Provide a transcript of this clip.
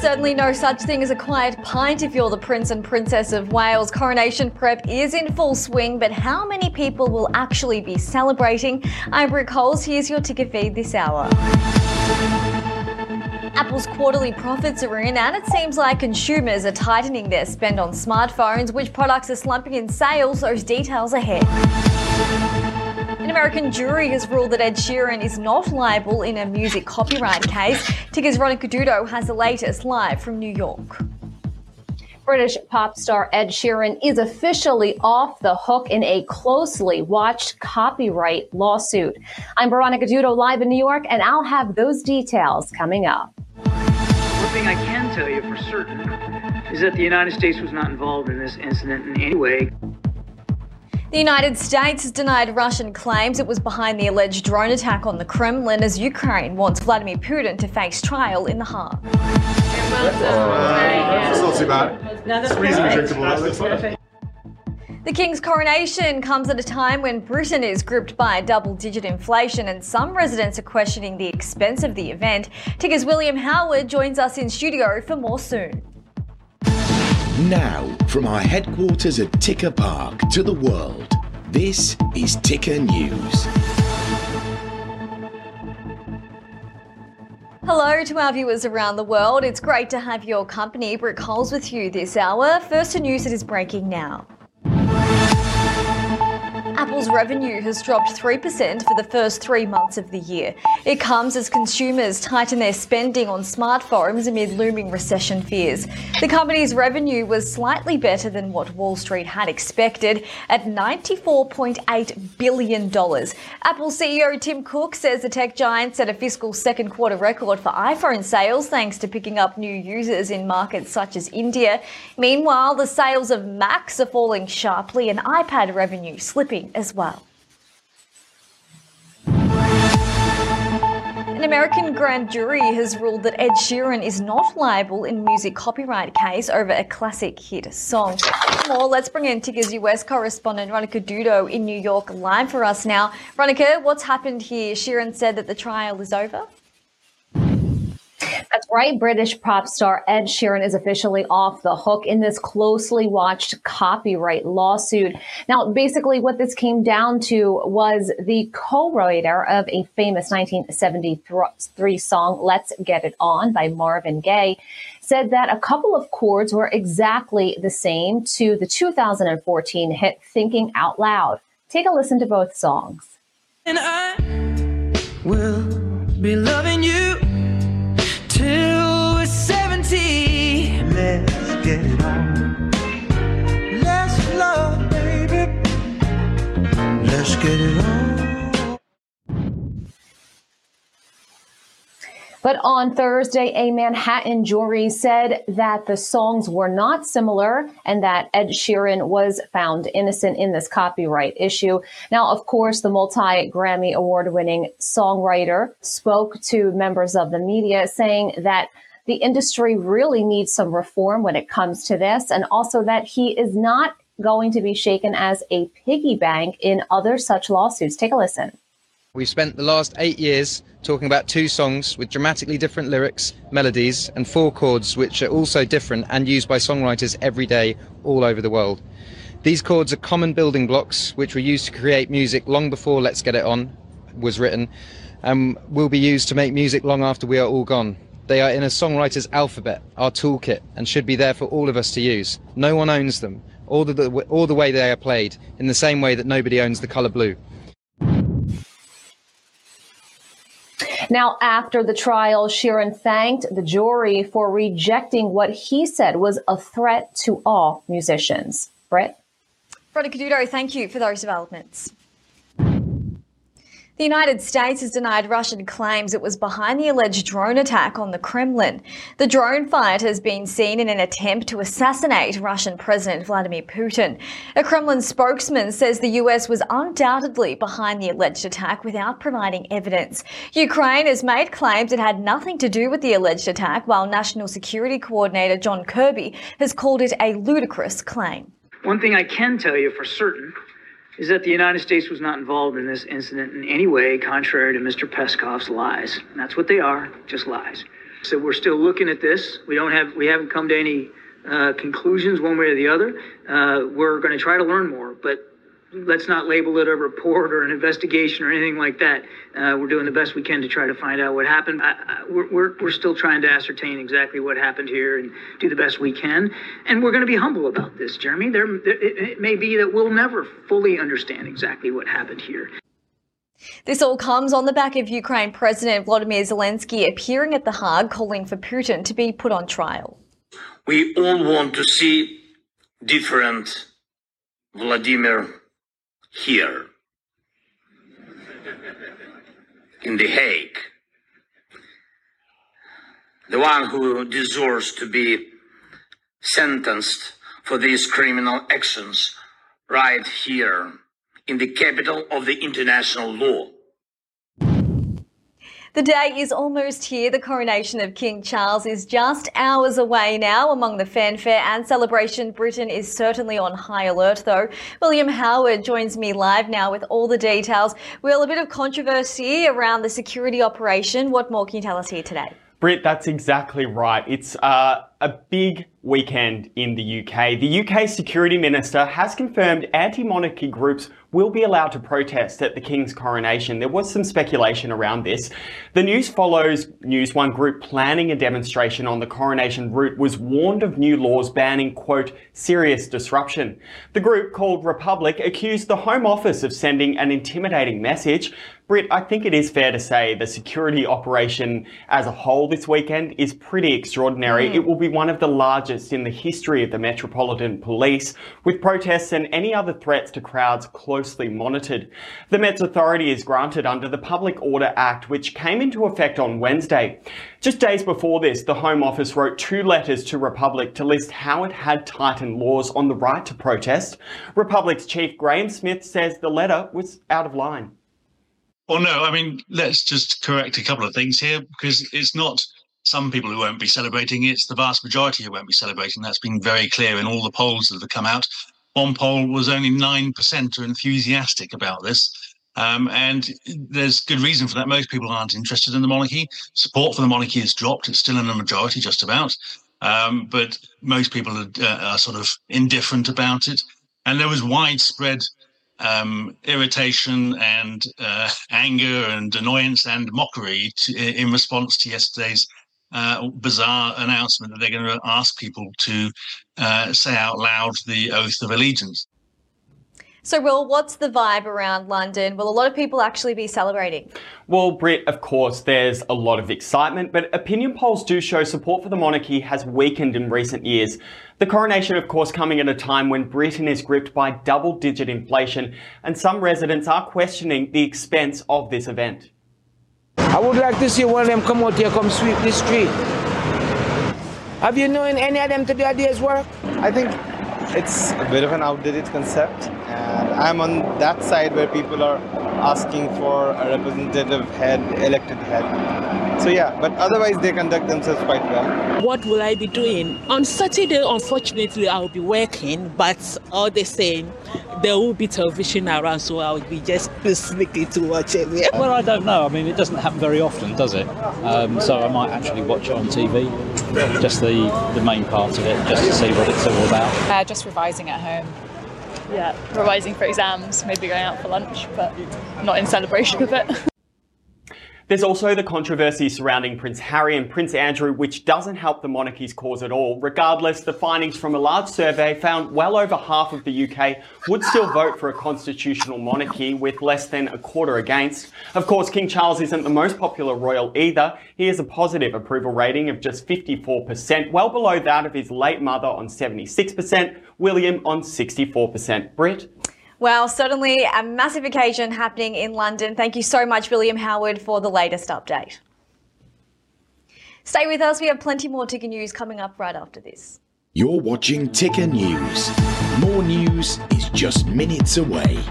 Certainly no such thing as a quiet pint if you're the Prince and Princess of Wales. Coronation prep is in full swing, but how many people will actually be celebrating? I'm Brooke Coles. Here's your ticker feed this hour. Apple's quarterly profits are in, and it seems like consumers are tightening their spend on smartphones. Which products are slumping in sales? Those details ahead. An American jury has ruled that Ed Sheeran is not liable in a music copyright case. Ticker's Veronica Dudo has the latest live from New York. British pop star Ed Sheeran is officially off the hook in a closely watched copyright lawsuit. I'm Veronica Dudo live in New York, and I'll have those details coming up. One thing I can tell you for certain is that the United States was not involved in this incident in any way. The United States has denied Russian claims it was behind the alleged drone attack on the Kremlin as Ukraine wants Vladimir Putin to face trial in The Hague. It's not too bad. It's reasonably drinkable. The King's coronation comes at a time when Britain is gripped by double digit inflation and some residents are questioning the expense of the event. Ticker's William Howard joins us in studio for more soon. Now, from our headquarters at Ticker Park to the world, this is Ticker News. Hello to our viewers around the world. It's great to have your company. Brooke Coles with you this hour. First to news that is breaking now. Apple's revenue has dropped 3% for the first three months of the year. It comes as consumers tighten their spending on smartphones amid looming recession fears. The company's revenue was slightly better than what Wall Street had expected at $94.8 billion. Apple CEO Tim Cook says the tech giant set a fiscal second quarter record for iPhone sales thanks to picking up new users in markets such as India. Meanwhile, the sales of Macs are falling sharply and iPad revenue slipping as well. An American grand jury has ruled that Ed Sheeran is not liable in music copyright case over a classic hit song. More, let's bring in Ticker's US correspondent Veronica Dudo in New York live for us now. Veronica, what's happened here? Sheeran said that the trial is over. That's right. British pop star Ed Sheeran is officially off the hook in this closely watched copyright lawsuit. Now, basically what this came down to was the co-writer of a famous 1973 song, Let's Get It On by Marvin Gaye, said that a couple of chords were exactly the same to the 2014 hit Thinking Out Loud. Take a listen to both songs. And I will be loving you Get it on. But on Thursday, a Manhattan jury said that the songs were not similar and that Ed Sheeran was found innocent in this copyright issue. Now, of course, the multi Grammy award winning songwriter spoke to members of the media saying that the industry really needs some reform when it comes to this and also that he is not going to be shaken as a piggy bank in other such lawsuits. Take a listen. We've spent the last eight years talking about two songs with dramatically different lyrics, melodies, and four chords, which are also different and used by songwriters every day all over the world. These chords are common building blocks which were used to create music long before Let's Get It On was written and will be used to make music long after we are all gone. They are in a songwriter's alphabet, our toolkit, and should be there for all of us to use. No one owns them, or the, or the way they are played, in the same way that nobody owns the colour blue. Now, after the trial, Sheeran thanked the jury for rejecting what he said was a threat to all musicians. Brett? Veronica Dudo, thank you for those developments. The United States has denied Russian claims it was behind the alleged drone attack on the Kremlin. The drone fight has been seen in an attempt to assassinate Russian President Vladimir Putin. A Kremlin spokesman says the US was undoubtedly behind the alleged attack without providing evidence. Ukraine has made claims it had nothing to do with the alleged attack, while National Security Coordinator John Kirby has called it a ludicrous claim. One thing I can tell you for certain is that the United States was not involved in this incident in any way, contrary to Mr. Peskov's lies. And that's what they are, just lies. So we're still looking at this. We don't have we haven't come to any uh, conclusions one way or the other. Uh, we're going to try to learn more, but let's not label it a report or an investigation or anything like that. Uh, we're doing the best we can to try to find out what happened. I, I, we're, we're, we're still trying to ascertain exactly what happened here and do the best we can. And we're going to be humble about this, Jeremy. There, there it, it may be that we'll never fully understand exactly what happened here. This all comes on the back of Ukraine President Vladimir Zelensky appearing at The Hague calling for Putin to be put on trial. We all want to see different Vladimir here in The Hague. The one who deserves to be sentenced for these criminal actions right here in the capital of the international law. The day is almost here. The coronation of King Charles is just hours away now. Among the fanfare and celebration, Britain is certainly on high alert, though. William Howard joins me live now with all the details. Well, a bit of controversy around the security operation. What more can you tell us here today? Britt, that's exactly right. It's uh, a big weekend in the UK. The UK Security Minister has confirmed anti monarchy groups will be allowed to protest at the King's coronation. There was some speculation around this. The news follows news one group planning a demonstration on the coronation route was warned of new laws banning, quote, serious disruption. The group called Republic accused the Home Office of sending an intimidating message. Britt, I think it is fair to say the security operation as a whole this weekend is pretty extraordinary. Mm. It will be one of the largest in the history of the Metropolitan Police, with protests and any other threats to crowds closely monitored. The Met's authority is granted under the Public Order Act, which came into effect on Wednesday. Just days before this, the Home Office wrote two letters to Republic to list how it had tightened laws on the right to protest. Republic's chief Graham Smith says the letter was out of line. Well, no, I mean, let's just correct a couple of things here because it's not some people who won't be celebrating. It's the vast majority who won't be celebrating. That's been very clear in all the polls that have come out. One poll was only 9% are enthusiastic about this. Um, and there's good reason for that. Most people aren't interested in the monarchy. Support for the monarchy has dropped. It's still in the majority, just about. Um, but most people are, uh, are, sort of indifferent about it. And there was widespread um, irritation and uh, anger and annoyance and mockery to, in response to yesterday's uh, bizarre announcement that they're going to ask people to uh, say out loud the oath of allegiance. So, Will, what's the vibe around London? Will a lot of people actually be celebrating? Well, Britt, of course, there's a lot of excitement, but opinion polls do show support for the monarchy has weakened in recent years. The coronation, of course, coming at a time when Britain is gripped by double digit inflation, and some residents are questioning the expense of this event. I would like to see one of them come out here, come sweep the street. Have you known any of them to do a day's work? I think it's a bit of an outdated concept, and I'm on that side where people are asking for a representative head, elected head. So yeah, but otherwise they conduct themselves quite well. What will I be doing? On Saturday, unfortunately, I'll be working, but all the same, there will be television around, so I'll be just sneaking to watch it. Yeah. Well, I don't know. I mean, it doesn't happen very often, does it? Um, so I might actually watch it on TV, just the, the main part of it, just to see what it's all about. Uh, just revising at home yeah, revising for exams, maybe going out for lunch, but not in celebration of it. There's also the controversy surrounding Prince Harry and Prince Andrew, which doesn't help the monarchy's cause at all. Regardless, the findings from a large survey found well over half of the UK would still vote for a constitutional monarchy, with less than a quarter against. Of course, King Charles isn't the most popular royal either. He has a positive approval rating of just 54%, well below that of his late mother on 76%, William on 64%. Britt? Well, certainly a massive occasion happening in London. Thank you so much, William Howard, for the latest update. Stay with us. We have plenty more ticker news coming up right after this. You're watching Ticker News. More news is just minutes away.